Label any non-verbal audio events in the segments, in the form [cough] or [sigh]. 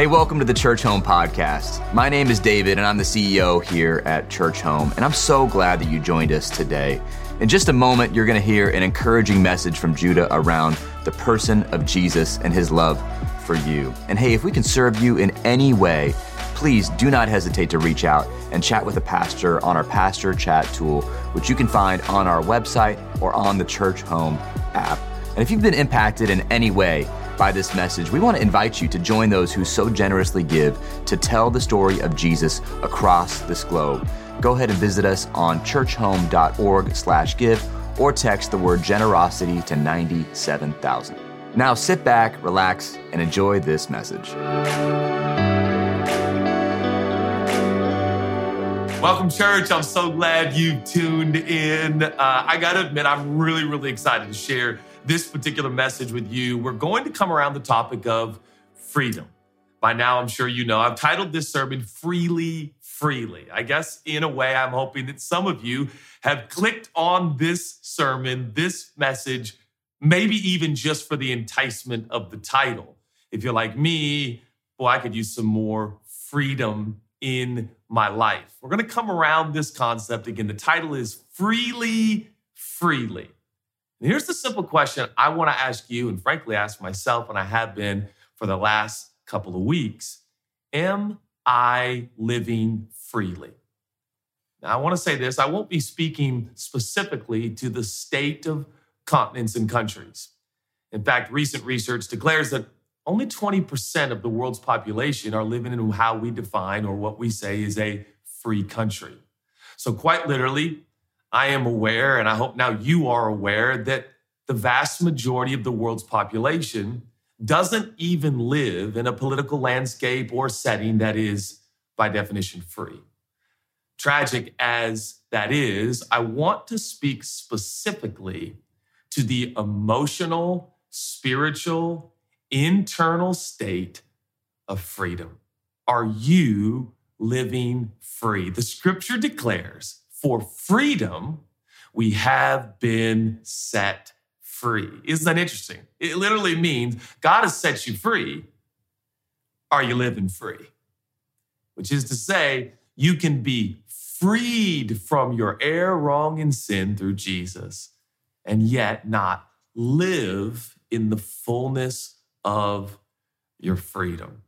Hey, welcome to the Churchome Podcast. My name is David, and I'm the CEO here at Churchome, and I'm so glad that you joined us today. In just a moment, you're going to hear an encouraging message from Judah around the person of Jesus and his love for you. And hey, if we can serve you in any way, please do not hesitate to reach out and chat with a pastor on our pastor chat tool, which you can find on our website or on the Churchome app. And if you've been impacted in any way, by this message, we want to invite you to join those who so generously give to tell the story of Jesus across this globe. Go ahead and visit us on churchome.org/give or text the word generosity to 97000. Now sit back, relax, and enjoy this message. Welcome, church. I'm so glad you tuned in. Uh, I got to admit, I'm really, really excited to share this particular message with you, we're going to come around the topic of freedom. By now, I'm sure you know, I've titled this sermon Freely, Freely. I guess in a way, I'm hoping that some of you have clicked on this sermon, this message, maybe even just for the enticement of the title. If you're like me, boy, I could use some more freedom in my life. We're going to come around this concept again. The title is Freely, Freely. Here's the simple question I want to ask you, and frankly, ask myself, and I have been for the last couple of weeks Am I living freely? Now, I want to say this I won't be speaking specifically to the state of continents and countries. In fact, recent research declares that only 20% of the world's population are living in how we define or what we say is a free country. So, quite literally, I am aware, and I hope now you are aware, that the vast majority of the world's population doesn't even live in a political landscape or setting that is, by definition, free. Tragic as that is, I want to speak specifically to the emotional, spiritual, internal state of freedom. Are you living free? The scripture declares for freedom, we have been set free. Isn't that interesting? It literally means God has set you free. Are you living free? Which is to say, you can be freed from your error, wrong, and sin through Jesus, and yet not live in the fullness of your freedom.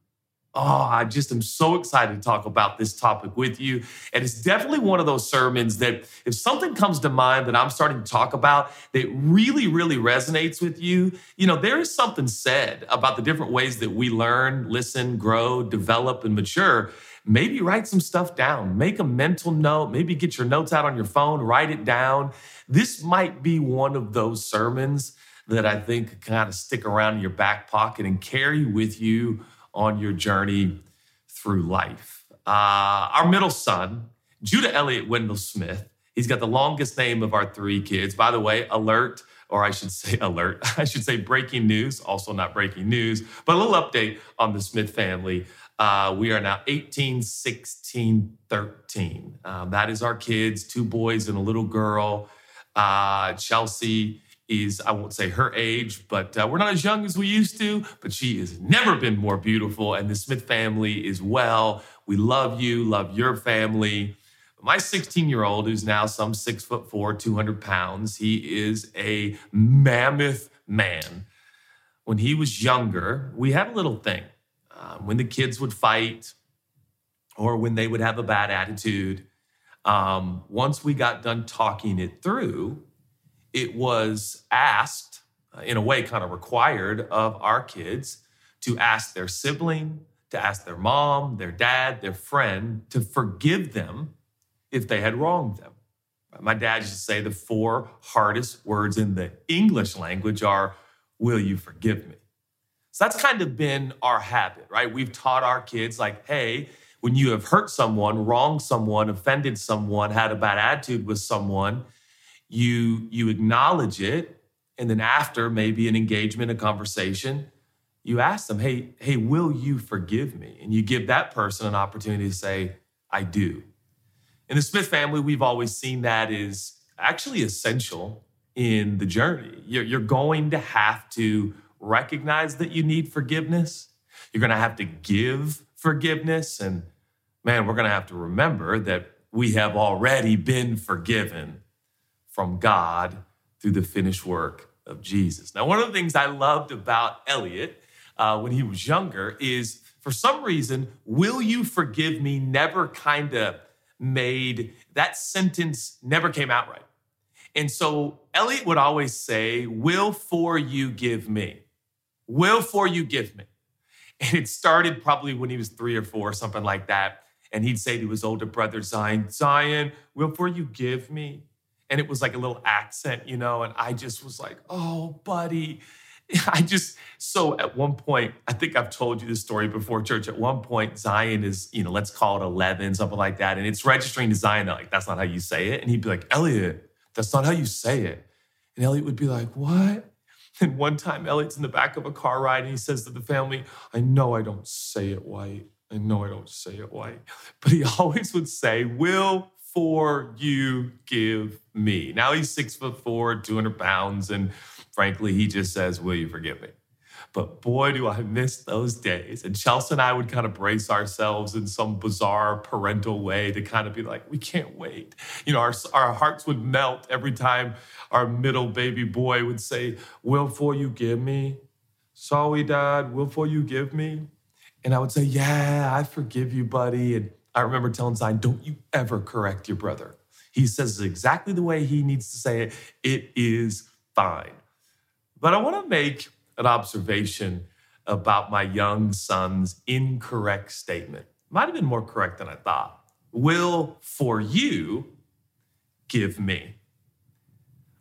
Oh, I just am so excited to talk about this topic with you. And it's definitely one of those sermons that if something comes to mind that I'm starting to talk about that really, really resonates with you, you know, there is something said about the different ways that we learn, listen, grow, develop, and mature. Maybe write some stuff down, make a mental note, maybe get your notes out on your phone, write it down. This might be one of those sermons that I think kind of stick around in your back pocket and carry with you on your journey through life. Uh, our middle son, Judah Elliott Wendell Smith, he's got the longest name of our three kids. By the way, alert, or I should say [laughs] alert, I should say breaking news, also not breaking news, but a little update on the Smith family. Uh, we are now 18, 16, 13. Um, that is our kids, two boys and a little girl. Uh, Chelsea is, I won't say her age, but uh, we're not as young as we used to, but she has never been more beautiful. And the Smith family is well. We love you, love your family. My 16 year old, who's now some six foot four, 200 pounds, he is a mammoth man. When he was younger, we had a little thing. Uh, when the kids would fight or when they would have a bad attitude, um, once we got done talking it through, it was asked, uh, in a way, kind of required of our kids to ask their sibling, to ask their mom, their dad, their friend to forgive them if they had wronged them. My dad used to say the four hardest words in the English language are, Will you forgive me? So that's kind of been our habit, right? We've taught our kids, like, hey, when you have hurt someone, wronged someone, offended someone, had a bad attitude with someone, you you acknowledge it and then after maybe an engagement a conversation you ask them hey hey will you forgive me? And you give that person an opportunity to say i do. In the smith family we've always seen that is actually essential in the journey. You're, you're going to have to recognize that you need forgiveness. You're going to have to give forgiveness. And man, we're going to have to remember that we have already been forgiven from God through the finished work of Jesus. Now, one of the things I loved about Elliot uh, when he was younger is for some reason, will you forgive me never kind of made that sentence never came out right. And so Elliot would always say, Will for you give me? Will for you give me? And it started probably when he was three or four, something like that. And he'd say to his older brother, Zion, Zion, will for you give me? And it was like a little accent, you know, and I just was like, oh, buddy. [laughs] I just, so at one point, I think I've told you this story before, church. At one point, Zion is, you know, let's call it 11, something like that. And it's registering to Zion, like, that's not how you say it. And he'd be like, Elliot, that's not how you say it. And Elliot would be like, what? [laughs] And one time, Elliot's in the back of a car ride and he says to the family, I know I don't say it white. I know I don't say it white. [laughs] But he always would say, Will for you give me. Now he's six foot four, 200 pounds. And frankly, he just says, Will you forgive me? But boy, do I miss those days. And Chelsea and I would kind of brace ourselves in some bizarre parental way to kind of be like, we can't wait. You know, our, our hearts would melt every time our middle baby boy would say, Will for you give me? Sorry, Dad, will for you give me? And I would say, Yeah, I forgive you, buddy. And I remember telling Zion, Don't you ever correct your brother. He says exactly the way he needs to say it. It is fine. But I want to make an observation about my young son's incorrect statement. Might have been more correct than I thought. Will for you give me.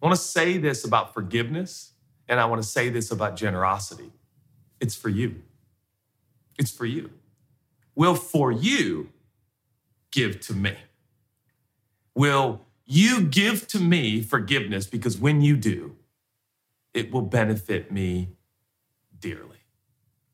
I want to say this about forgiveness, and I want to say this about generosity. It's for you. It's for you. Will for you give to me? Will you give to me forgiveness because when you do, it will benefit me dearly.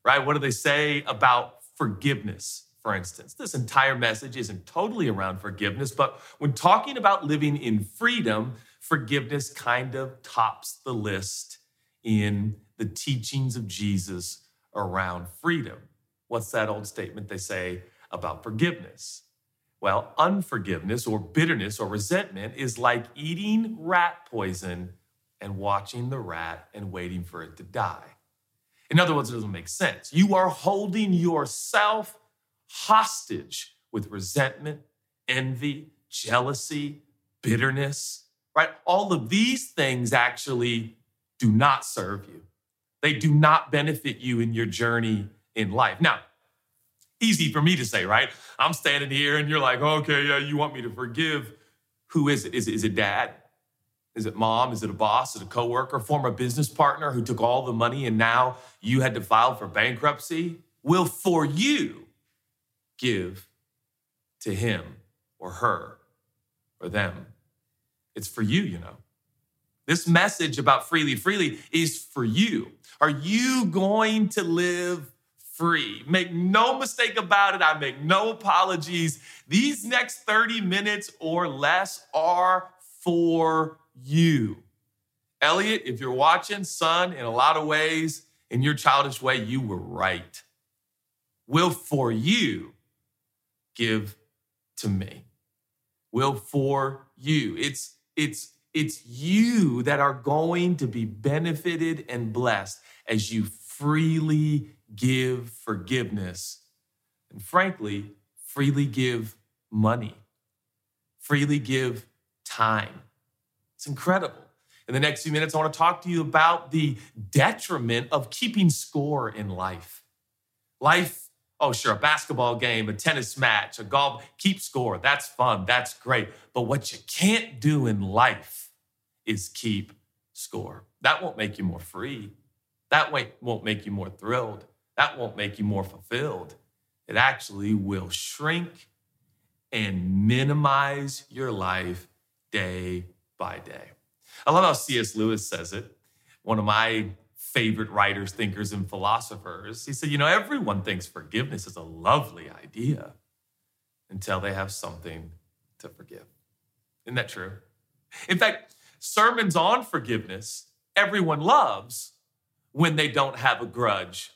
Right? What do they say about forgiveness? For instance, this entire message isn't totally around forgiveness, but when talking about living in freedom, forgiveness kind of tops the list in the teachings of Jesus around freedom. What's that old statement they say about forgiveness? Well, unforgiveness or bitterness or resentment is like eating rat poison and watching the rat and waiting for it to die. In other words, it doesn't make sense. You are holding yourself hostage with resentment, envy, jealousy, bitterness, right? All of these things actually do not serve you. They do not benefit you in your journey in life. Now, easy for me to say, right? I'm standing here and you're like, okay, yeah, you want me to forgive. Who is it? Is it, is it dad? Is it mom? Is it a boss? Is it a coworker, former business partner who took all the money and now you had to file for bankruptcy? Will for you give to him or her or them? It's for you, you know. This message about freely, freely is for you. Are you going to live free? Make no mistake about it. I make no apologies. These next 30 minutes or less are for you. Elliot, if you're watching, son, in a lot of ways, in your childish way, you were right. Will for you give to me. Will for you. It's it's it's you that are going to be benefited and blessed as you freely give forgiveness and frankly, freely give money, freely give time. It's incredible. In the next few minutes, I want to talk to you about the detriment of keeping score in life. Life, oh, sure, a basketball game, a tennis match, a golf, keep score. That's fun. That's great. But what you can't do in life is keep score. That won't make you more free. That won't make you more thrilled. That won't make you more fulfilled. It actually will shrink and minimize your life day by day. I love how C.S. Lewis says it, one of my favorite writers, thinkers, and philosophers. He said, You know, everyone thinks forgiveness is a lovely idea until they have something to forgive. Isn't that true? In fact, sermons on forgiveness, everyone loves when they don't have a grudge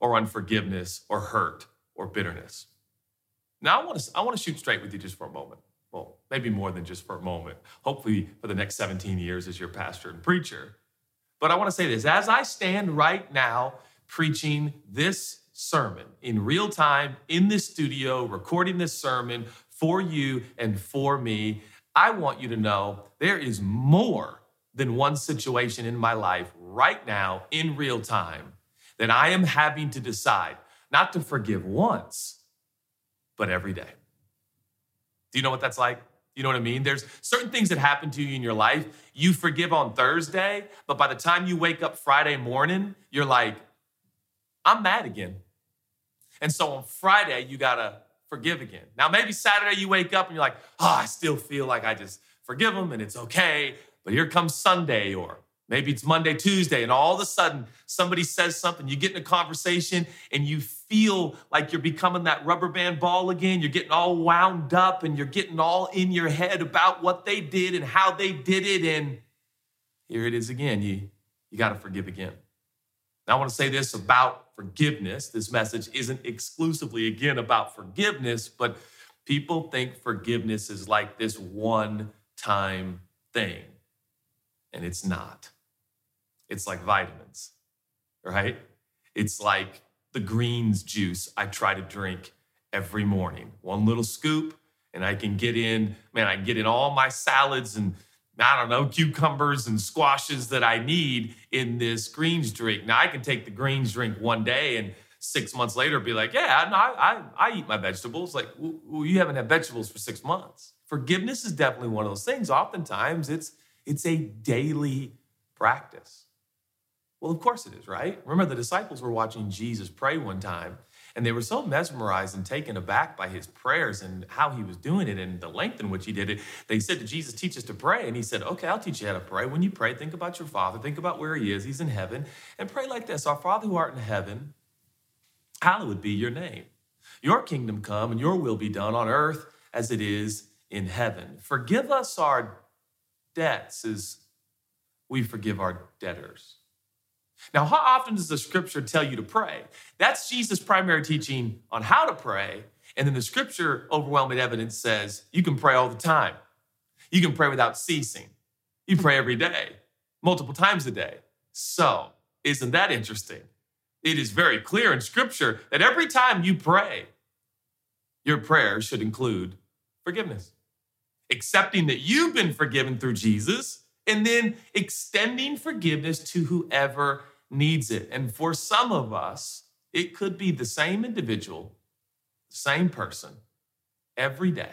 or unforgiveness or hurt or bitterness. Now, I want to, I want to shoot straight with you just for a moment. Well, maybe more than just for a moment. Hopefully, for the next 17 years as your pastor and preacher. But I want to say this as I stand right now preaching this sermon in real time in this studio, recording this sermon for you and for me, I want you to know there is more than one situation in my life right now in real time that I am having to decide not to forgive once, but every day. Do you know what that's like? You know what I mean? There's certain things that happen to you in your life. You forgive on Thursday, but by the time you wake up Friday morning, you're like, I'm mad again. And so on Friday, you gotta forgive again. Now, maybe Saturday you wake up and you're like, oh, I still feel like I just forgive them and it's okay. But here comes Sunday, or maybe it's Monday, Tuesday, and all of a sudden somebody says something, you get in a conversation and you feel like you're becoming that rubber band ball again. You're getting all wound up and you're getting all in your head about what they did and how they did it. And here it is again. You, you got to forgive again. Now, I want to say this about forgiveness. This message isn't exclusively, again, about forgiveness, but people think forgiveness is like this one time thing, and it's not. It's like vitamins, right? It's like the greens juice I try to drink every morning. One little scoop, and I can get in, man, I can get in all my salads and I don't know, cucumbers and squashes that I need in this greens drink. Now I can take the greens drink one day and six months later be like, yeah, I, I, I eat my vegetables. Like, well, you haven't had vegetables for six months. Forgiveness is definitely one of those things. Oftentimes it's it's a daily practice. Well, of course it is, right? Remember the disciples were watching Jesus pray one time and they were so mesmerized and taken aback by his prayers and how he was doing it and the length in which he did it. They said to Jesus, Teach us to pray. And he said, Okay, I'll teach you how to pray. When you pray, think about your Father, think about where he is. He's in heaven. And pray like this Our Father who art in heaven, hallowed be your name. Your kingdom come and your will be done on earth as it is in heaven. Forgive us our debts as we forgive our debtors. Now, how often does the scripture tell you to pray? That's Jesus' primary teaching on how to pray. And then the scripture, overwhelming evidence, says you can pray all the time. You can pray without ceasing. You pray every day, multiple times a day. So, isn't that interesting? It is very clear in scripture that every time you pray, your prayer should include forgiveness, accepting that you've been forgiven through Jesus and then extending forgiveness to whoever needs it. And for some of us, it could be the same individual, same person every day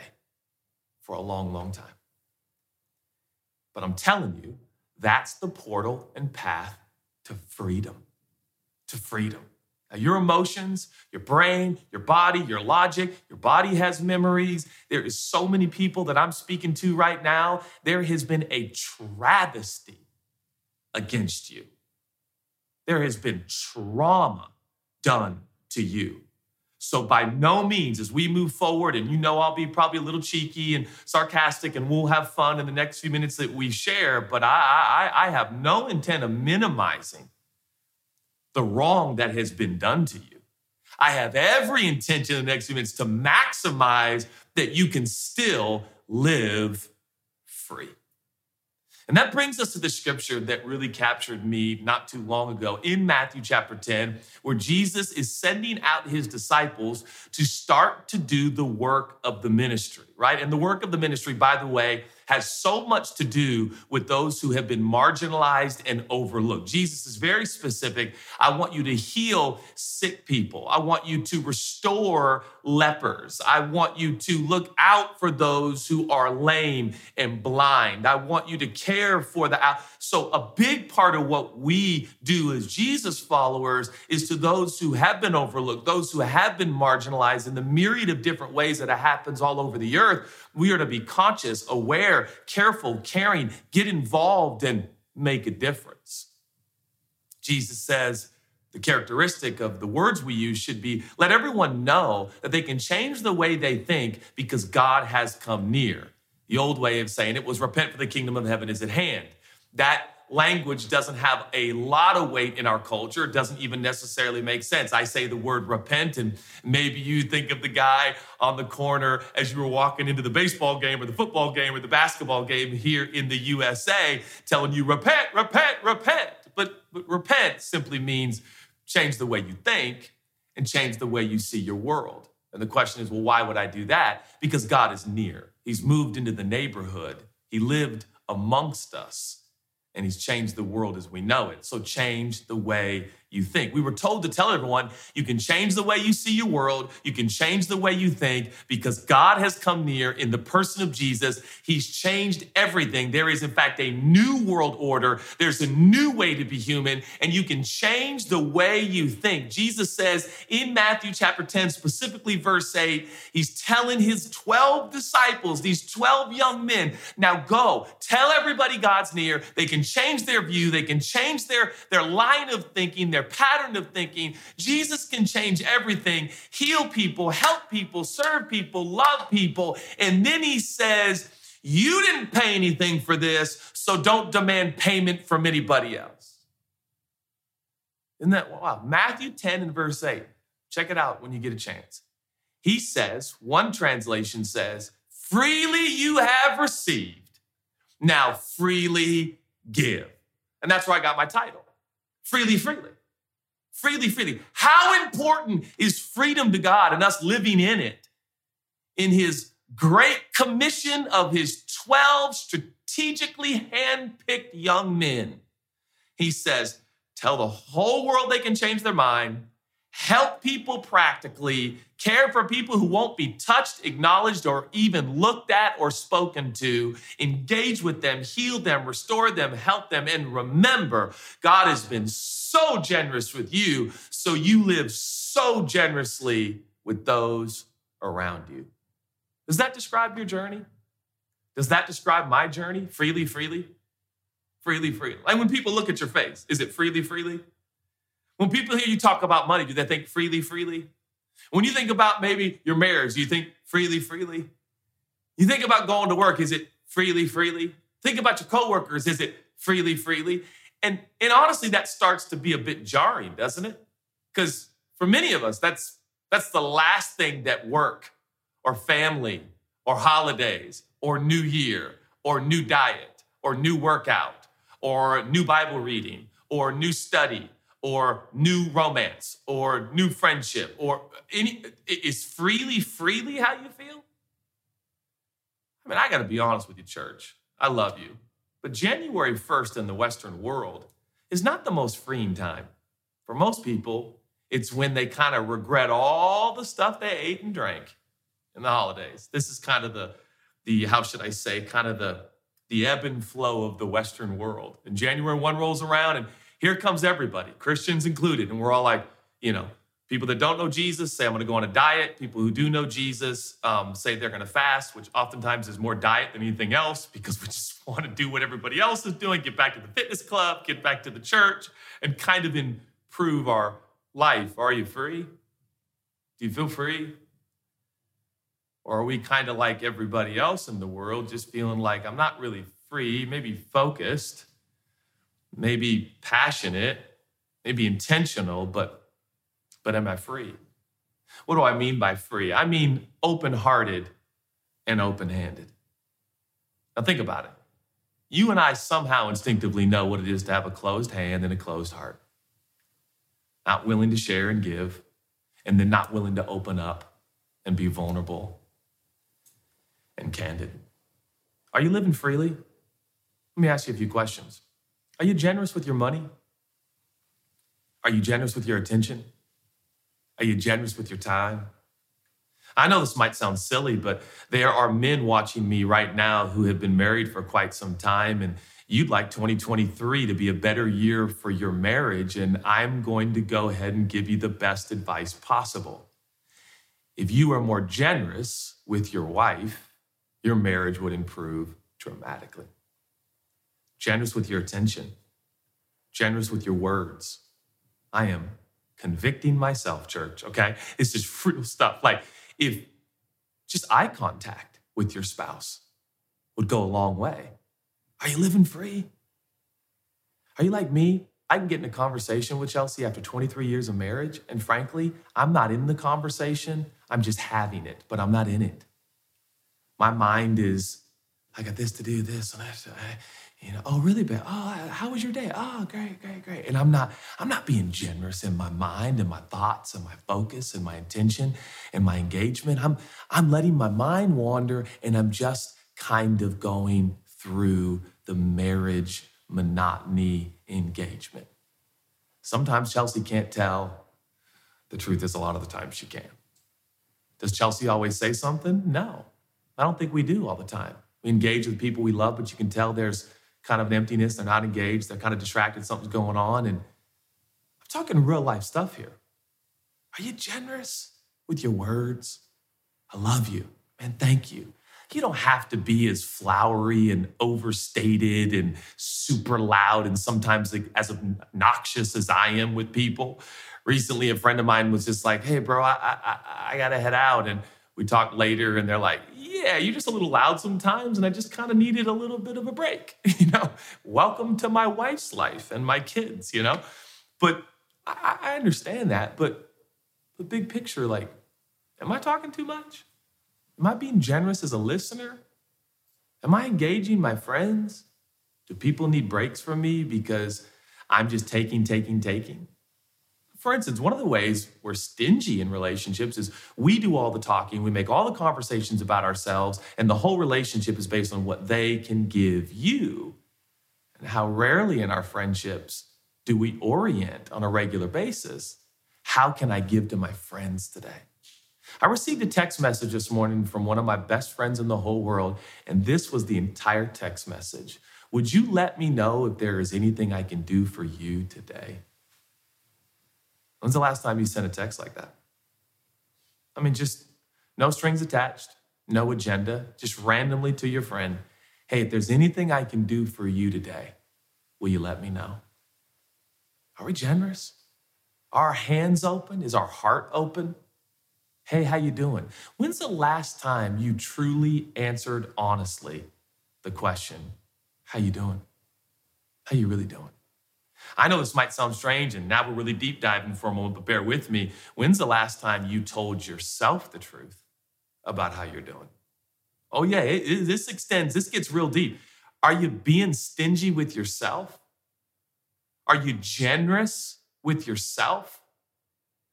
for a long, long time. But I'm telling you, that's the portal and path to freedom. To freedom. Your emotions, your brain, your body, your logic, your body has memories. There is so many people that I'm speaking to right now. There has been a travesty against you. There has been trauma done to you. So, by no means, as we move forward, and you know I'll be probably a little cheeky and sarcastic, and we'll have fun in the next few minutes that we share, but I, I, I have no intent of minimizing the wrong that has been done to you. I have every intention in the next few minutes to maximize that you can still live free. And that brings us to the scripture that really captured me not too long ago in Matthew chapter 10, where Jesus is sending out his disciples to start to do the work of the ministry, right? And the work of the ministry, by the way, has so much to do with those who have been marginalized and overlooked. Jesus is very specific. I want you to heal sick people. I want you to restore lepers. I want you to look out for those who are lame and blind. I want you to care for the out. So a big part of what we do as Jesus followers is to those who have been overlooked, those who have been marginalized in the myriad of different ways that it happens all over the earth. We are to be conscious, aware, careful, caring, get involved, and make a difference. Jesus says the characteristic of the words we use should be let everyone know that they can change the way they think because God has come near. The old way of saying it was repent for the kingdom of heaven is at hand. That language doesn't have a lot of weight in our culture. It doesn't even necessarily make sense. I say the word repent, and maybe you think of the guy on the corner as you were walking into the baseball game or the football game or the basketball game here in the USA telling you, repent, repent, repent. But, but repent simply means change the way you think and change the way you see your world. And the question is, well, why would I do that? Because God is near. He's moved into the neighborhood. He lived amongst us and he's changed the world as we know it. So change the way you think. We were told to tell everyone you can change the way you see your world, you can change the way you think because God has come near in the person of Jesus. He's changed everything. There is, in fact, a new world order, there's a new way to be human, and you can change the way you think. Jesus says in Matthew chapter 10, specifically verse 8, he's telling his 12 disciples, these 12 young men, now go tell everybody God's near. They can change their view, they can change their, their line of thinking, their their pattern of thinking. Jesus can change everything, heal people, help people, serve people, love people. And then he says, You didn't pay anything for this, so don't demand payment from anybody else. Isn't that wow? Matthew 10 and verse 8. Check it out when you get a chance. He says, one translation says, freely you have received, now freely give. And that's where I got my title freely, freely freely, freely. How important is freedom to God and us living in it? In his great commission of his 12 strategically handpicked young men, he says, Tell the whole world they can change their mind, help people practically, care for people who won't be touched, acknowledged, or even looked at or spoken to, engage with them, heal them, restore them, help them, and remember, God has been so generous with you, so you live so generously with those around you. Does that describe your journey? Does that describe my journey? Freely, freely? Freely, freely. Like when people look at your face, is it freely, freely? When people hear you talk about money, do they think freely, freely? When you think about maybe your marriage, do you think freely, freely? You think about going to work, is it freely, freely? Think about your coworkers, is it freely, freely? And, and honestly, that starts to be a bit jarring, doesn't it? Because for many of us, that's, that's the last thing that work or family or holidays or new year or new diet or new workout or new Bible reading or new study or new romance or new friendship or any is freely freely how you feel i mean i got to be honest with you church i love you but January 1st in the Western world is not the most freeing time. For most people, it's when they kind of regret all the stuff they ate and drank in the holidays. This is kind of the, the how should I say, kind of the, the ebb and flow of the Western world. And January 1 rolls around, and here comes everybody, Christians included. And we're all like, you know, People that don't know Jesus say, I'm going to go on a diet. People who do know Jesus um, say they're going to fast, which oftentimes is more diet than anything else because [laughs] we just want to do what everybody else is doing, get back to the fitness club, get back to the church, and kind of improve our life. Are you free? Do you feel free? Or are we kind of like everybody else in the world, just feeling like I'm not really free, maybe focused, maybe passionate, maybe intentional, but but am I free? What do I mean by free? I mean open hearted and open handed. Now, think about it. You and I somehow instinctively know what it is to have a closed hand and a closed heart. Not willing to share and give, and then not willing to open up and be vulnerable and candid. Are you living freely? Let me ask you a few questions. Are you generous with your money? Are you generous with your attention? Are you generous with your time? I know this might sound silly, but there are men watching me right now who have been married for quite some time, and you'd like 2023 to be a better year for your marriage. And I'm going to go ahead and give you the best advice possible. If you are more generous with your wife, your marriage would improve dramatically. Generous with your attention, generous with your words. I am convicting myself, church, okay? This is [laughs] real stuff. Like, if just eye contact with your spouse would go a long way. Are you living free? Are you like me? I can get in a conversation with Chelsea after 23 years of marriage, and frankly, I'm not in the conversation. I'm just having it, but I'm not in it. My mind is, I got this to do, this and that. You know, oh, really bad. Oh, how was your day? Oh, great, great, great. And I'm not, I'm not being generous in my mind and my thoughts and my focus and my intention and my engagement. I'm, I'm letting my mind wander and I'm just kind of going through the marriage monotony engagement. Sometimes Chelsea can't tell. The truth is, a lot of the time she can. Does Chelsea always say something? No. I don't think we do all the time. We engage with people we love, but you can tell there's kind of an emptiness. They're not engaged. They're kind of distracted. Something's going on. And I'm talking real life stuff here. Are you generous with your words? I love you. Man, thank you. You don't have to be as flowery and overstated and super loud and sometimes as obnoxious as I am with people. Recently, a friend of mine was just like, hey, bro, I, I, I got to head out. And we talked later, and they're like, yeah, you're just a little loud sometimes, and I just kind of needed a little bit of a break. [laughs] you know, welcome to my wife's life and my kids, you know? But I, I understand that. But the big picture, like, am I talking too much? Am I being generous as a listener? Am I engaging my friends? Do people need breaks from me because I'm just taking, taking, taking? For instance, one of the ways we're stingy in relationships is we do all the talking, we make all the conversations about ourselves, and the whole relationship is based on what they can give you. And how rarely in our friendships do we orient on a regular basis how can I give to my friends today? I received a text message this morning from one of my best friends in the whole world, and this was the entire text message. Would you let me know if there is anything I can do for you today? When's the last time you sent a text like that? I mean, just no strings attached, no agenda, just randomly to your friend. Hey, if there's anything I can do for you today, will you let me know? Are we generous? Are our hands open? Is our heart open? Hey, how you doing? When's the last time you truly answered honestly the question, how you doing? How you really doing? I know this might sound strange, and now we're really deep diving for a moment, but bear with me. When's the last time you told yourself the truth about how you're doing? Oh, yeah, it, it, this extends, this gets real deep. Are you being stingy with yourself? Are you generous with yourself?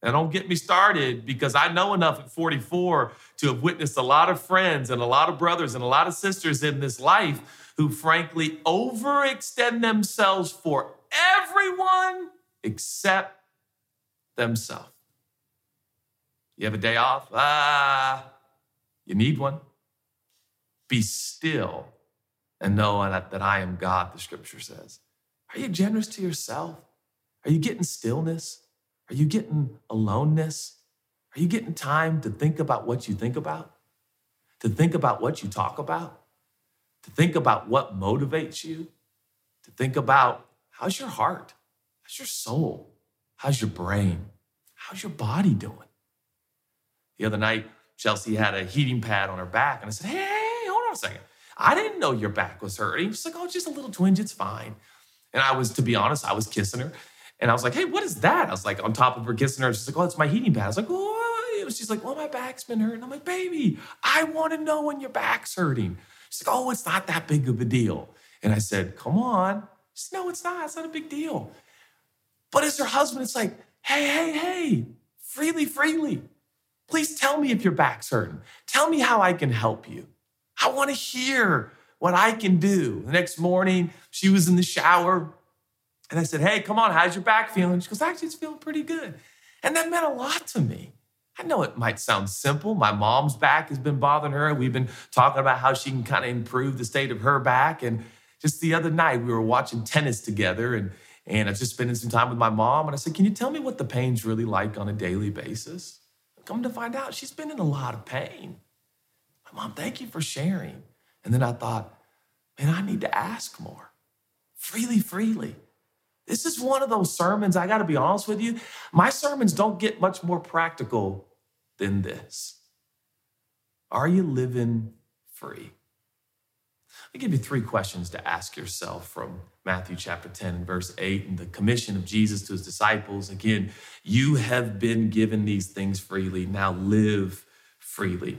And don't get me started because I know enough at 44 to have witnessed a lot of friends and a lot of brothers and a lot of sisters in this life who frankly overextend themselves for everyone except themselves. You have a day off? Ah, you need one. Be still and know that, that I am God, the scripture says. Are you generous to yourself? Are you getting stillness? Are you getting aloneness? Are you getting time to think about what you think about? To think about what you talk about? To think about what motivates you? To think about How's your heart? How's your soul? How's your brain? How's your body doing? The other night, Chelsea had a heating pad on her back, and I said, Hey, hold on a second. I didn't know your back was hurting. She's like, Oh, just a little twinge, it's fine. And I was, to be honest, I was kissing her. And I was like, Hey, what is that? I was like on top of her kissing her. She's like, Oh, it's my heating pad. I was like, Oh, she's like, Well, my back's been hurting. I'm like, Baby, I want to know when your back's hurting. She's like, Oh, it's not that big of a deal. And I said, Come on, said, no, it's not. It's not a big deal. But as her husband, it's like, hey, hey, hey, freely, freely. Please tell me if your back's hurting. Tell me how I can help you. I want to hear what I can do. The next morning, she was in the shower. And I said, Hey, come on, how's your back feeling? She goes, Actually, it's feeling pretty good. And that meant a lot to me. I know it might sound simple. My mom's back has been bothering her. We've been talking about how she can kind of improve the state of her back. And just the other night, we were watching tennis together and, and I was just spending some time with my mom. And I said, Can you tell me what the pain's really like on a daily basis? Come to find out, she's been in a lot of pain. My mom, thank you for sharing. And then I thought, Man, I need to ask more freely, freely. This is one of those sermons, I gotta be honest with you. My sermons don't get much more practical than this. Are you living free? I give you three questions to ask yourself from Matthew chapter 10 verse 8 and the commission of Jesus to his disciples. Again, you have been given these things freely. Now live freely.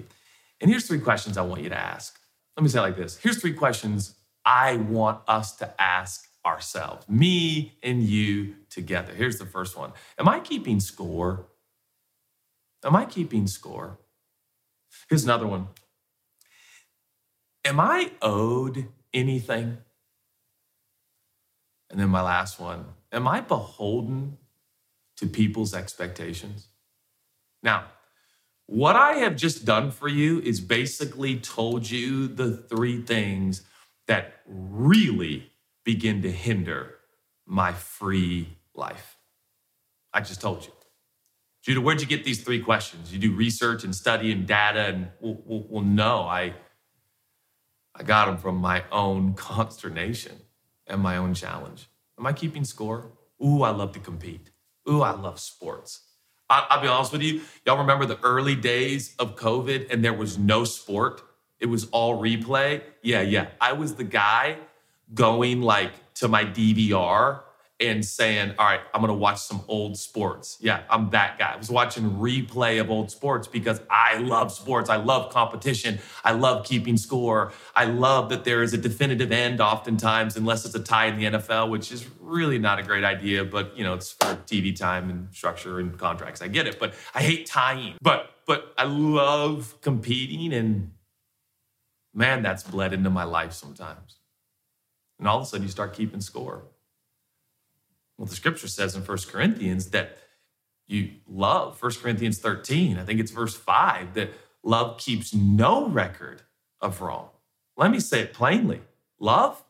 And here's three questions I want you to ask. Let me say it like this. Here's three questions I want us to ask ourselves, me and you together. Here's the first one Am I keeping score? Am I keeping score? Here's another one Am I owed anything? And then my last one Am I beholden to people's expectations? Now, what I have just done for you is basically told you the three things that really begin to hinder my free life. I just told you. Judah, where'd you get these three questions? You do research and study and data, and well, well, well no, I, I got them from my own [laughs] consternation and my own challenge. Am I keeping score? Ooh, I love to compete. Ooh, I love sports. I, I'll be honest with you. Y'all remember the early days of COVID and there was no sport? It was all replay. Yeah, yeah. I was the guy going like to my DVR and saying, all right, I'm gonna watch some old sports. Yeah, I'm that guy. I was watching replay of old sports because I love sports. I love competition. I love keeping score. I love that there is a definitive end oftentimes, unless it's a tie in the NFL, which is really not a great idea, but you know, it's for TV time and structure and contracts. I get it, but I hate tying. But but I love competing and man, that's bled into my life sometimes. And all of a sudden you start keeping score. Well, the scripture says in First Corinthians that you love, First Corinthians 13, I think it's verse 5, that love keeps no record of wrong. Let me say it plainly love,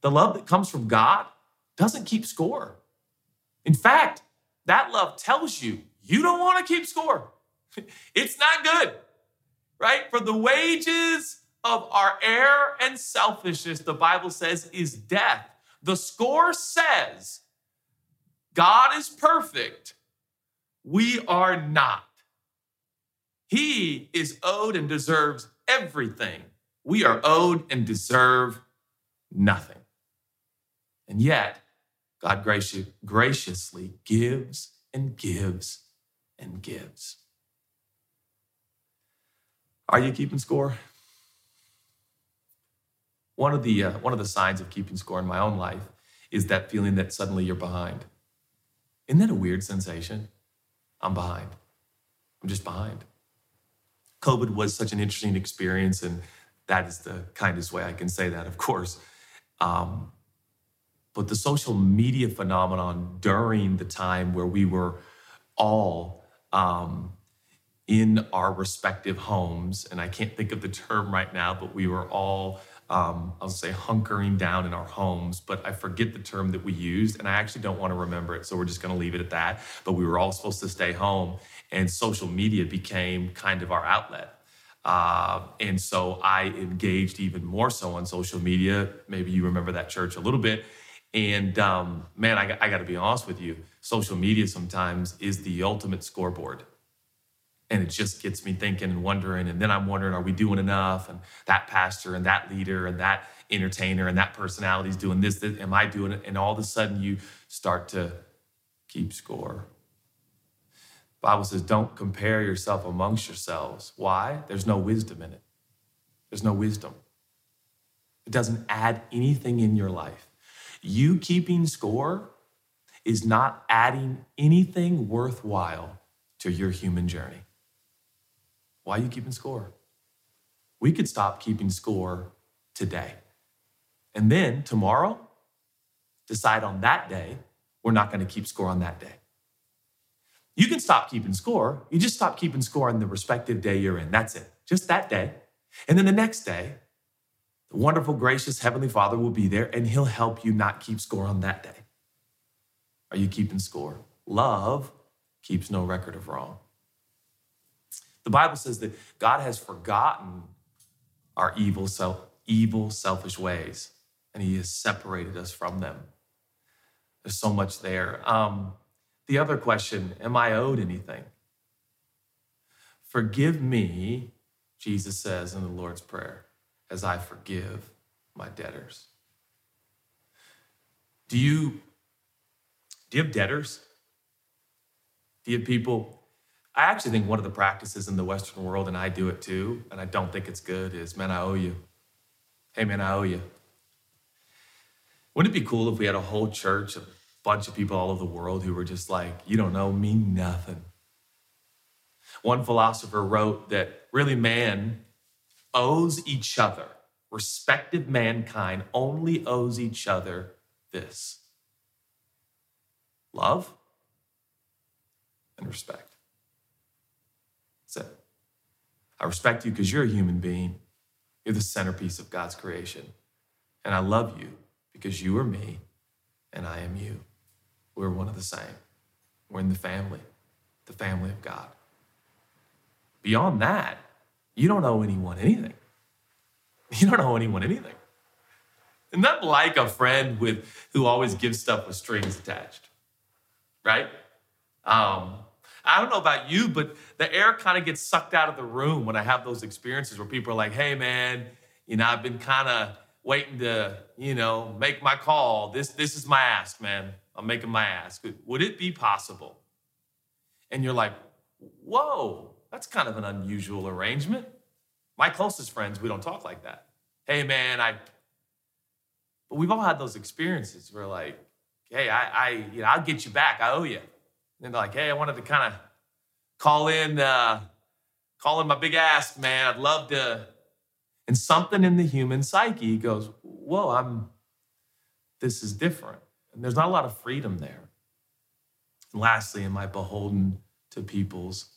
the love that comes from God, doesn't keep score. In fact, that love tells you you don't want to keep score. [laughs] It's not good, right? For the wages of our error and selfishness, the Bible says, is death. The score says God is perfect. We are not. He is owed and deserves everything. We are owed and deserve nothing. And yet, God graciously gives and gives and gives. Are you keeping score? One of the uh, one of the signs of keeping score in my own life is that feeling that suddenly you're behind. Isn't that a weird sensation? I'm behind. I'm just behind. COVID was such an interesting experience, and that is the kindest way I can say that, of course. Um, but the social media phenomenon during the time where we were all um, in our respective homes, and I can't think of the term right now, but we were all um, I'll say hunkering down in our homes, but I forget the term that we used and I actually don't want to remember it. So we're just going to leave it at that. But we were all supposed to stay home and social media became kind of our outlet. Uh, and so I engaged even more so on social media. Maybe you remember that church a little bit. And um, man, I, I got to be honest with you, social media sometimes is the ultimate scoreboard and it just gets me thinking and wondering and then i'm wondering are we doing enough? And that pastor and that leader and that entertainer and that personality is doing this, this am i doing it? And all of a sudden you start to keep score. Bible says don't compare yourself amongst yourselves. Why? There's no wisdom in it. There's no wisdom. It doesn't add anything in your life. You keeping score is not adding anything worthwhile to your human journey why are you keeping score? We could stop keeping score today. And then tomorrow, decide on that day, we're not going to keep score on that day. You can stop keeping score. You just stop keeping score on the respective day you're in. That's it. Just that day. And then the next day, the wonderful, gracious Heavenly Father will be there and He'll help you not keep score on that day. Are you keeping score? Love keeps no record of wrong. The Bible says that God has forgotten our evil, self, evil, selfish ways, and He has separated us from them. There's so much there. Um, the other question Am I owed anything? Forgive me, Jesus says in the Lord's Prayer, as I forgive my debtors. Do you, do you have debtors? Do you have people? I actually think one of the practices in the Western world, and I do it too, and I don't think it's good, is man, I owe you. Hey, man, I owe you. Wouldn't it be cool if we had a whole church, a bunch of people all over the world who were just like, you don't know me nothing? One philosopher wrote that really man owes each other, respective mankind only owes each other this love and respect. That's it. I respect you because you're a human being. You're the centerpiece of God's creation. And I love you because you are me and I am you. We're one of the same. We're in the family, the family of God. Beyond that, you don't owe anyone anything. [laughs] You don't owe anyone anything. And not like a friend with who always gives stuff with strings attached, right? Um, I don't know about you, but the air kind of gets sucked out of the room when I have those experiences where people are like, "Hey, man, you know, I've been kind of waiting to, you know, make my call. This this is my ask, man. I'm making my ask. Would it be possible?" And you're like, "Whoa, that's kind of an unusual arrangement." My closest friends, we don't talk like that. Hey, man, I. But we've all had those experiences where, like, hey, I, I, you know, I'll get you back. I owe you. And they're like, hey, I wanted to kind of call in, uh, call in my big ass, man. I'd love to. And something in the human psyche goes, whoa, I'm. This is different. And there's not a lot of freedom there. And lastly, am I beholden to people's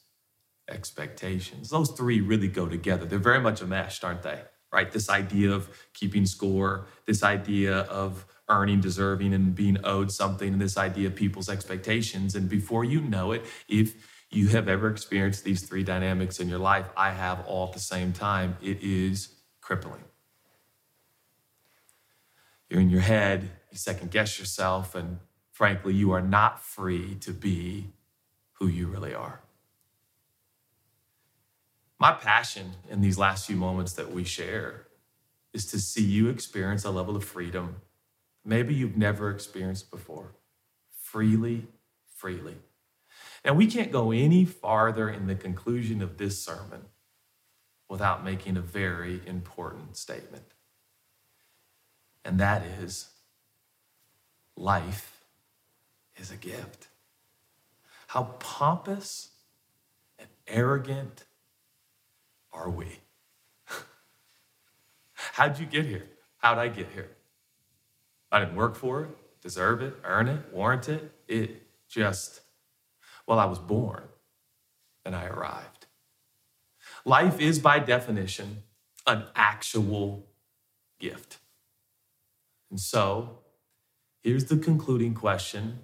expectations. Those three really go together. They're very much enmeshed, aren't they? Right? This idea of keeping score, this idea of earning, deserving, and being owed something, and this idea of people's expectations. And before you know it, if you have ever experienced these three dynamics in your life, I have all at the same time, it is crippling. You're in your head, you second guess yourself, and frankly, you are not free to be who you really are. My passion in these last few moments that we share is to see you experience a level of freedom maybe you've never experienced before. Freely, freely. Now, we can't go any farther in the conclusion of this sermon without making a very important statement. And that is life is a gift. How pompous and arrogant are we? [laughs] How'd you get here? How'd I get here? I didn't work for it, deserve it, earn it, warrant it. It just, well, I was born and I arrived. Life is, by definition, an actual gift. And so, here's the concluding question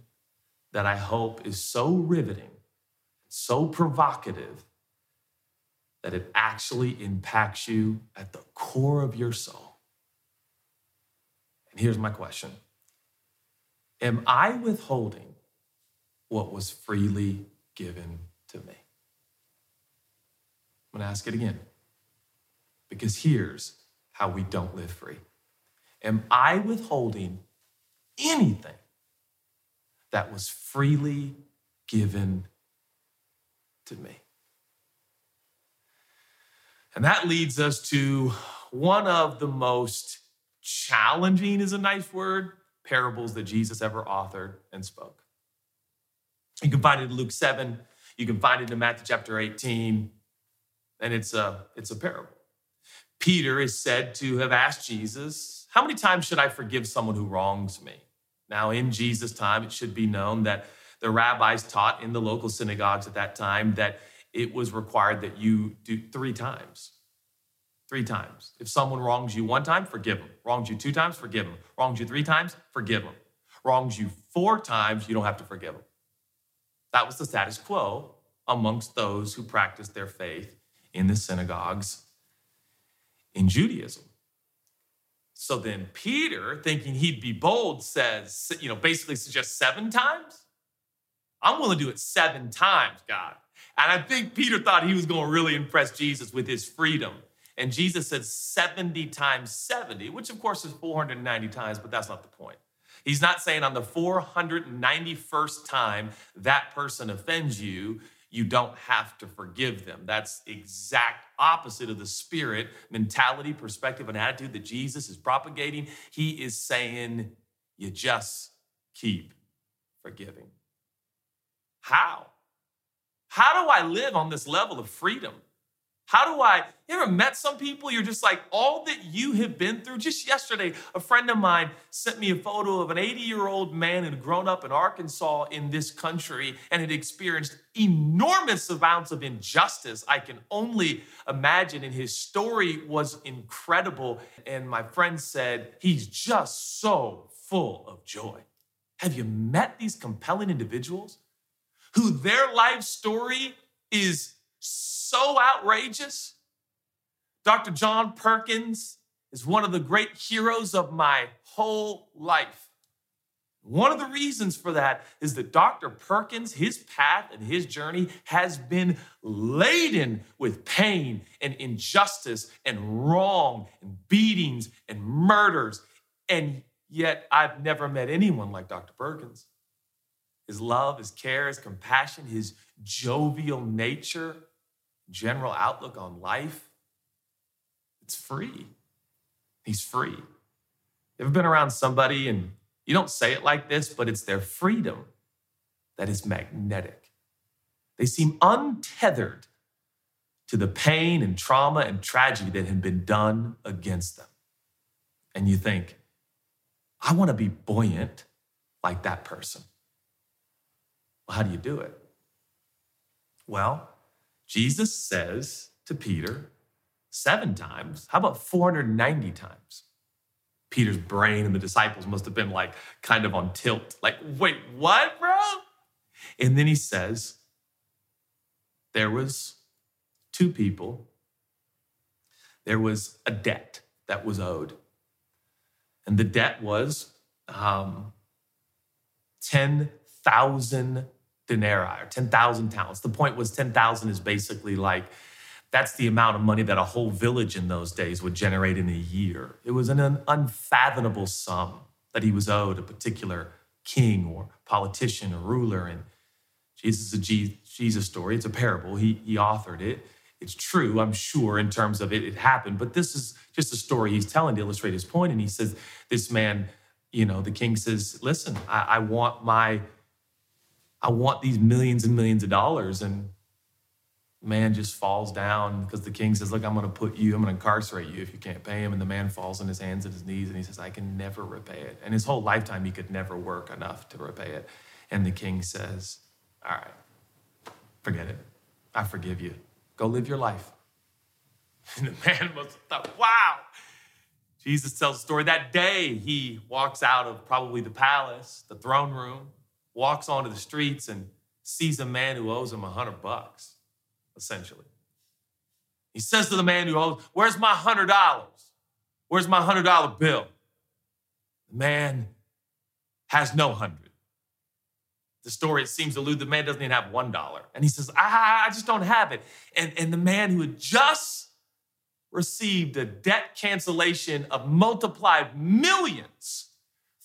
that I hope is so riveting, so provocative, that it actually impacts you at the core of your soul. Here's my question Am I withholding what was freely given to me? I'm gonna ask it again. Because here's how we don't live free. Am I withholding anything that was freely given to me? And that leads us to one of the most challenging, is a nice word, parables that Jesus ever authored and spoke. You can find it in Luke 7, you can find it in Matthew chapter 18, and it's a, it's a parable. Peter is said to have asked Jesus, How many times should I forgive someone who wrongs me? Now, in Jesus' time, it should be known that the rabbis taught in the local synagogues at that time that it was required that you do three times. Three times. If someone wrongs you one time, forgive them. Wrongs you two times, forgive them. Wrongs you three times, forgive them. Wrongs you four times, you don't have to forgive them. That was the status quo amongst those who practiced their faith in the synagogues in Judaism. So then Peter, thinking he'd be bold, says, you know, basically suggests seven times. I'm willing to do it seven times, God. And I think Peter thought he was going to really impress Jesus with his freedom. And Jesus said 70 times 70, which of course is 490 times, but that's not the point. He's not saying on the 491st time that person offends you, you don't have to forgive them. That's exact opposite of the spirit, mentality, perspective, and attitude that Jesus is propagating. He is saying you just keep forgiving. How? How do I live on this level of freedom? How do I? You ever met some people? You're just like, all that you have been through. Just yesterday, a friend of mine sent me a photo of an 80 year old man who had grown up in Arkansas in this country and had experienced enormous amounts of injustice. I can only imagine. And his story was incredible. And my friend said, he's just so full of joy. Have you met these compelling individuals who their life story is so outrageous. Dr. John Perkins is one of the great heroes of my whole life. One of the reasons for that is that Dr. Perkins, his path and his journey has been laden with pain and injustice and wrong and beatings and murders. And yet, I've never met anyone like Dr. Perkins. His love, his care, his compassion, his jovial nature, general outlook on life, it's free. He's free. You ever been around somebody and you don't say it like this, but it's their freedom that is magnetic. They seem untethered to the pain and trauma and tragedy that had been done against them. And you think, I want to be buoyant like that person. Well, how do you do it? Well, Jesus says to Peter seven times. How about 490 times? Peter's brain and the disciples must have been like kind of on tilt. Like, wait, what, bro? And then he says, there was two people. There was a debt that was owed. And the debt was um, 10,000 denarii or 10,000 talents. The point was 10,000 is basically like that's the amount of money that a whole village in those days would generate in a year. It was an unfathomable sum that he was owed a particular king or politician or ruler. And Jesus is a Jesus story. It's a parable. He, he authored it. It's true, I'm sure, in terms of it, it happened. But this is just a story he's telling to illustrate his point. And he says, This man, you know, the king says, Listen, I, I want my I want these millions and millions of dollars. And man just falls down because the king says, Look, I'm going to put you, I'm going to incarcerate you if you can't pay him. And the man falls on his hands and his knees and he says, I can never repay it. And his whole lifetime, he could never work enough to repay it. And the king says, All right, forget it. I forgive you. Go live your life. [laughs] And the man must have thought, Wow. Jesus tells the story that day he walks out of probably the palace, the throne room, walks onto the streets and sees a man who owes him a hundred bucks, essentially. He says to the man who owes, Where's my hundred dollars? Where's my hundred dollar bill? The man has no hundred. The story it seems allude the man doesn't even have one dollar. And he says, I, I just don't have it. And, and the man who had just received a debt cancellation of multiplied millions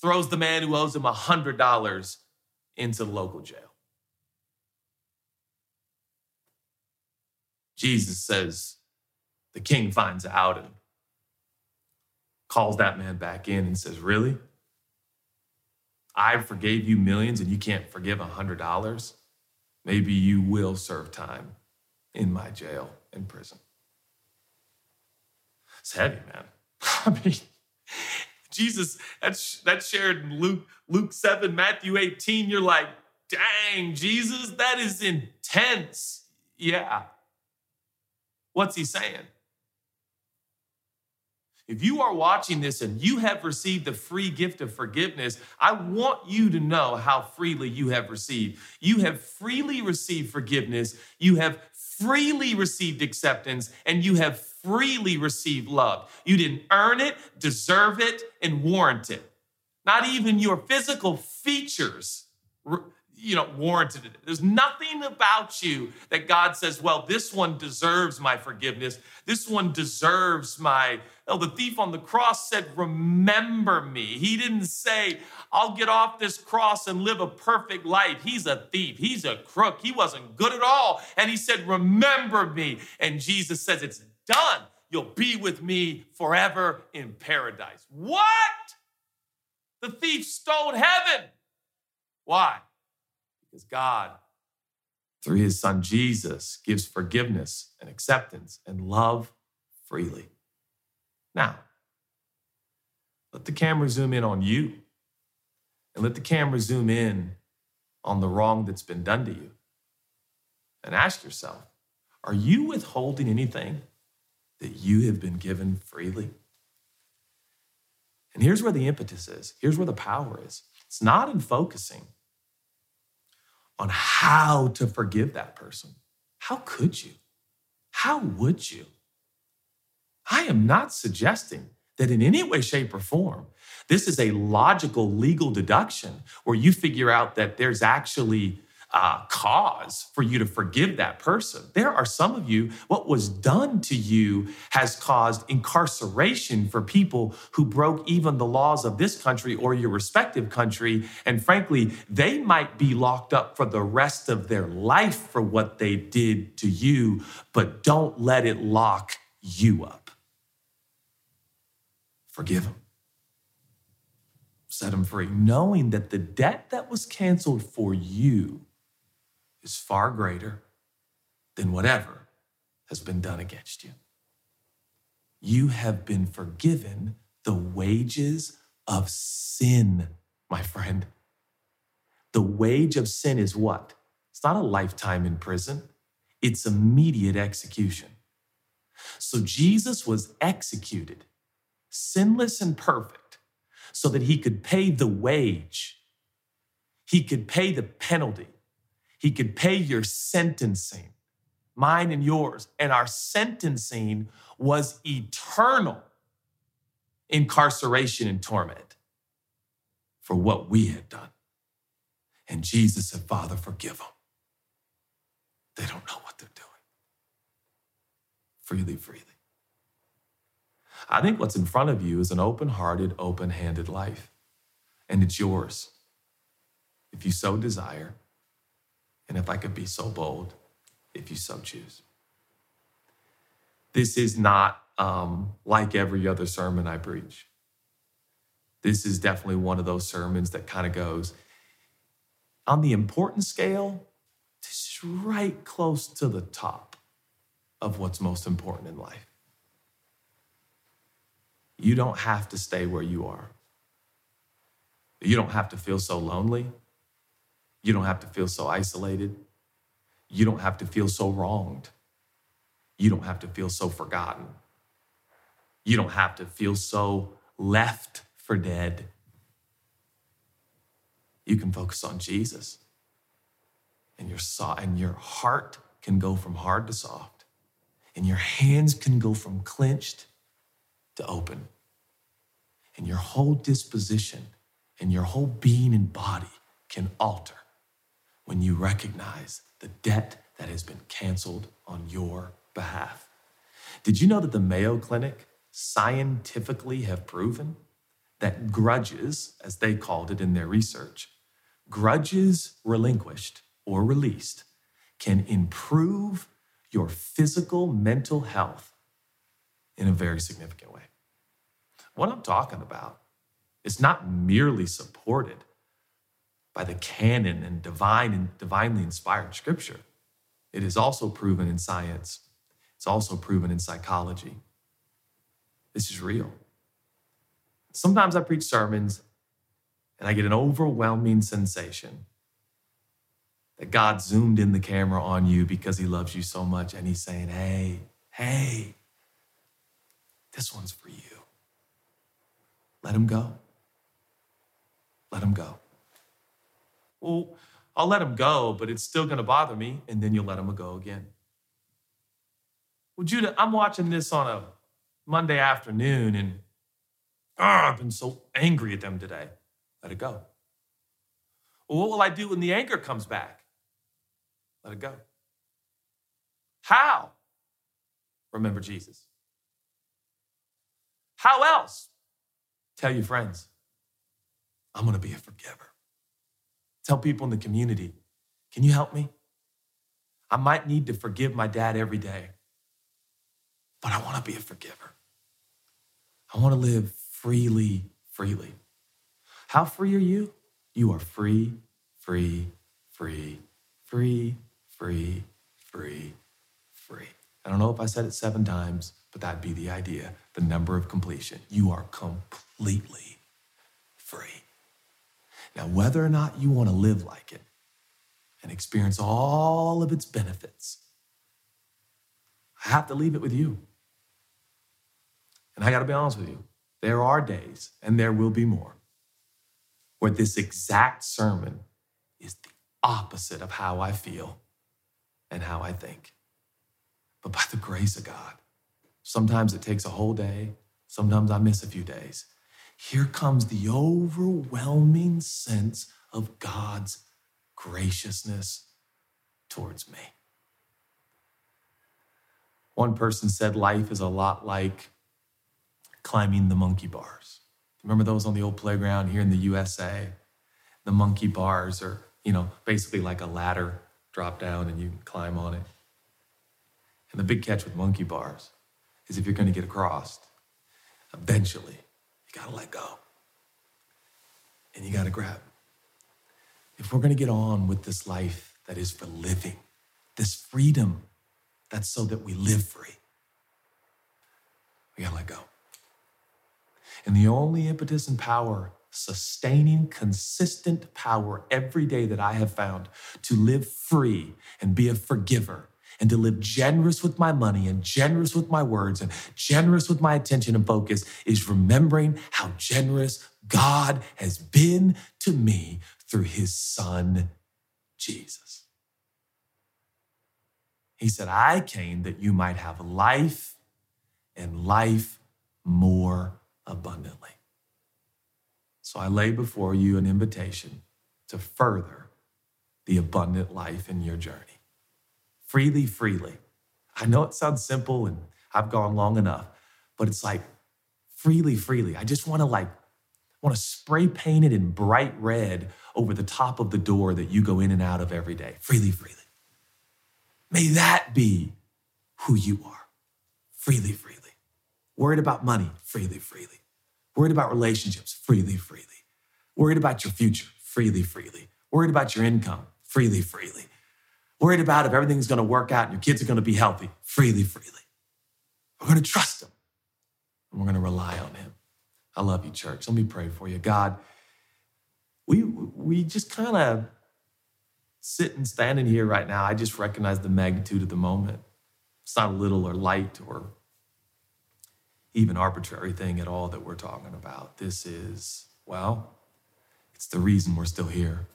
throws the man who owes him a hundred dollars into the local jail. Jesus says the king finds out and calls that man back in and says, Really? I forgave you millions and you can't forgive a hundred dollars? Maybe you will serve time in my jail in prison. It's heavy, man. [laughs] I mean, Jesus, that's that's shared in Luke, Luke 7, Matthew 18. You're like, dang, Jesus, that is intense. Yeah. What's he saying? If you are watching this and you have received the free gift of forgiveness, I want you to know how freely you have received. You have freely received forgiveness, you have freely received acceptance, and you have freely received love. You didn't earn it, deserve it, and warrant it. Not even your physical features you know, warranted it. There's nothing about you that God says, well, this one deserves my forgiveness. This one deserves my. Oh, the thief on the cross said, remember me. He didn't say, I'll get off this cross and live a perfect life. He's a thief. He's a crook. He wasn't good at all. And he said, remember me. And Jesus says, it's done. You'll be with me forever in paradise. What? The thief stole heaven. Why? Because God, through his son Jesus, gives forgiveness and acceptance and love freely. Now, let the camera zoom in on you and let the camera zoom in on the wrong that's been done to you. And ask yourself are you withholding anything that you have been given freely? And here's where the impetus is. Here's where the power is. It's not in focusing on how to forgive that person. How could you? How would you? I am not suggesting that in any way, shape, or form, this is a logical legal deduction where you figure out that there's actually uh, cause for you to forgive that person. There are some of you, what was done to you has caused incarceration for people who broke even the laws of this country or your respective country. And frankly, they might be locked up for the rest of their life for what they did to you, but don't let it lock you up. Forgive them set them free, knowing that the debt that was canceled for you is far greater than whatever has been done against you. You have been forgiven the wages of sin, my friend. The wage of sin is what? It's not a lifetime in prison, it's immediate execution. So Jesus was executed, sinless and perfect, so that he could pay the wage, he could pay the penalty he could pay your sentencing, mine and yours. And our sentencing was eternal incarceration and torment for what we had done. And Jesus said, Father, forgive them. They don't know what they're doing. Freely, freely. I think what's in front of you is an open hearted, open handed life, and it's yours if you so desire and if I could be so bold, if you so choose. This is not um, like every other sermon I preach. This is definitely one of those sermons that kind of goes on the important scale, is right close to the top of what's most important in life. You don't have to stay where you are. You don't have to feel so lonely. You don't have to feel so isolated. You don't have to feel so wronged. You don't have to feel so forgotten. You don't have to feel so left for dead. You can focus on Jesus. And your, so- and your heart can go from hard to soft. And your hands can go from clenched to open. And your whole disposition and your whole being and body can alter when you recognize the debt that has been canceled on your behalf. Did you know that the Mayo Clinic scientifically have proven that grudges, as they called it in their research, grudges relinquished or released can improve your physical mental health in a very significant way. What I'm talking about is not merely supported by the canon and divine and divinely inspired scripture. It is also proven in science. It's also proven in psychology. This is real. Sometimes I preach sermons and I get an overwhelming sensation that God zoomed in the camera on you because he loves you so much and he's saying, hey, hey, this one's for you. Let him go. Let him go. Well, I'll let him go, but it's still going to bother me. And then you'll let him go again. Well, Judah, I'm watching this on a Monday afternoon and oh, I've been so angry at them today. Let it go. Well, what will I do when the anger comes back? Let it go. How? Remember Jesus. How else? Tell your friends, I'm gonna be a forgiver. Tell people in the community, can you help me? I might need to forgive my dad every day, but I wanna be a forgiver. I wanna live freely, freely. How free are you? You are free, free, free, free, free, free, free. I don't know if I said it seven times, but that'd be the idea, the number of completion. You are completely free. Now, whether or not you want to live like it and experience all of its benefits, I have to leave it with you. And I got to be honest with you, there are days, and there will be more, where this exact sermon is the opposite of how I feel and how I think. But by the grace of God, sometimes it takes a whole day, sometimes I miss a few days. Here comes the overwhelming sense of God's graciousness towards me. One person said life is a lot like climbing the monkey bars. Remember those on the old playground here in the USA? The monkey bars are, you know, basically like a ladder drop down and you climb on it. And the big catch with monkey bars is if you're going to get across, eventually you got to let go and you got to grab. If we're going to get on with this life that is for living, this freedom that's so that we live free, we got to let go. And the only impetus and power, sustaining, consistent power every day that I have found to live free and be a forgiver and to live generous with my money and generous with my words and generous with my attention and focus is remembering how generous God has been to me through his son, Jesus. He said, I came that you might have life and life more abundantly. So I lay before you an invitation to further the abundant life in your journey. Freely, freely. I know it sounds simple and I've gone long enough, but it's like freely, freely. I just want to like want to spray paint it in bright red over the top of the door that you go in and out of every day. Freely, freely. May that be who you are. Freely, freely. Worried about money, freely, freely. Worried about relationships, freely, freely. Worried about your future, freely, freely. Worried about your income, freely, freely. Worried about if everything's going to work out and your kids are going to be healthy, freely, freely. We're going to trust Him and we're going to rely on Him. I love you, church. Let me pray for you. God, we, we just kind of sitting, standing here right now. I just recognize the magnitude of the moment. It's not a little or light or even arbitrary thing at all that we're talking about. This is, well, it's the reason we're still here.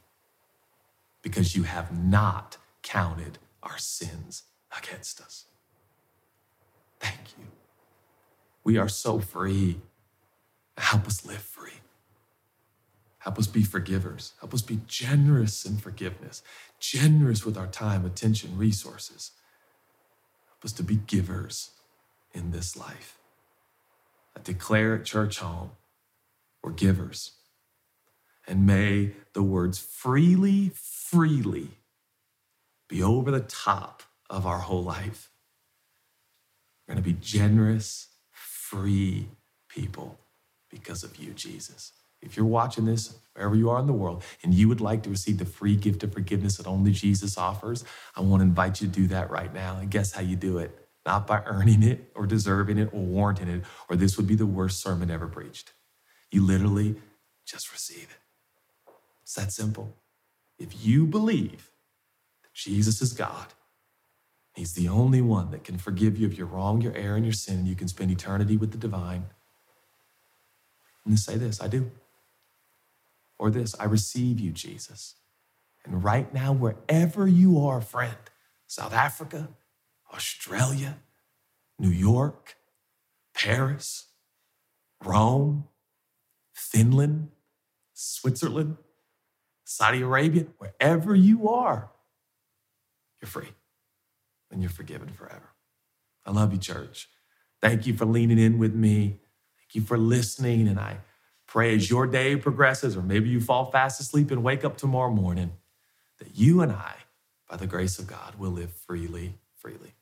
Because you have not counted our sins against us. Thank you. We are so free. Help us live free. Help us be forgivers. Help us be generous in forgiveness, generous with our time, attention, resources. Help us to be givers in this life. I declare at Churchome, we're givers. And may the words freely, freely be over the top of our whole life. We're going to be generous, free people because of you, Jesus. If you're watching this, wherever you are in the world, and you would like to receive the free gift of forgiveness that only Jesus offers, I want to invite you to do that right now. And guess how you do it? not by earning it or deserving it or warranting it, or this would be the worst sermon ever preached. You literally just receive it. It's that simple. If you believe Jesus is God, He's the only one that can forgive you of your wrong, your error, and your sin, and you can spend eternity with the divine. And say this I do. Or this I receive you, Jesus. And right now, wherever you are, friend, South Africa, Australia, New York, Paris, Rome, Finland, Switzerland, Saudi Arabia, wherever you are, you're free and you're forgiven forever. I love you, church. Thank you for leaning in with me. Thank you for listening. And I pray as your day progresses, or maybe you fall fast asleep and wake up tomorrow morning, that you and I, by the grace of God, will live freely, freely.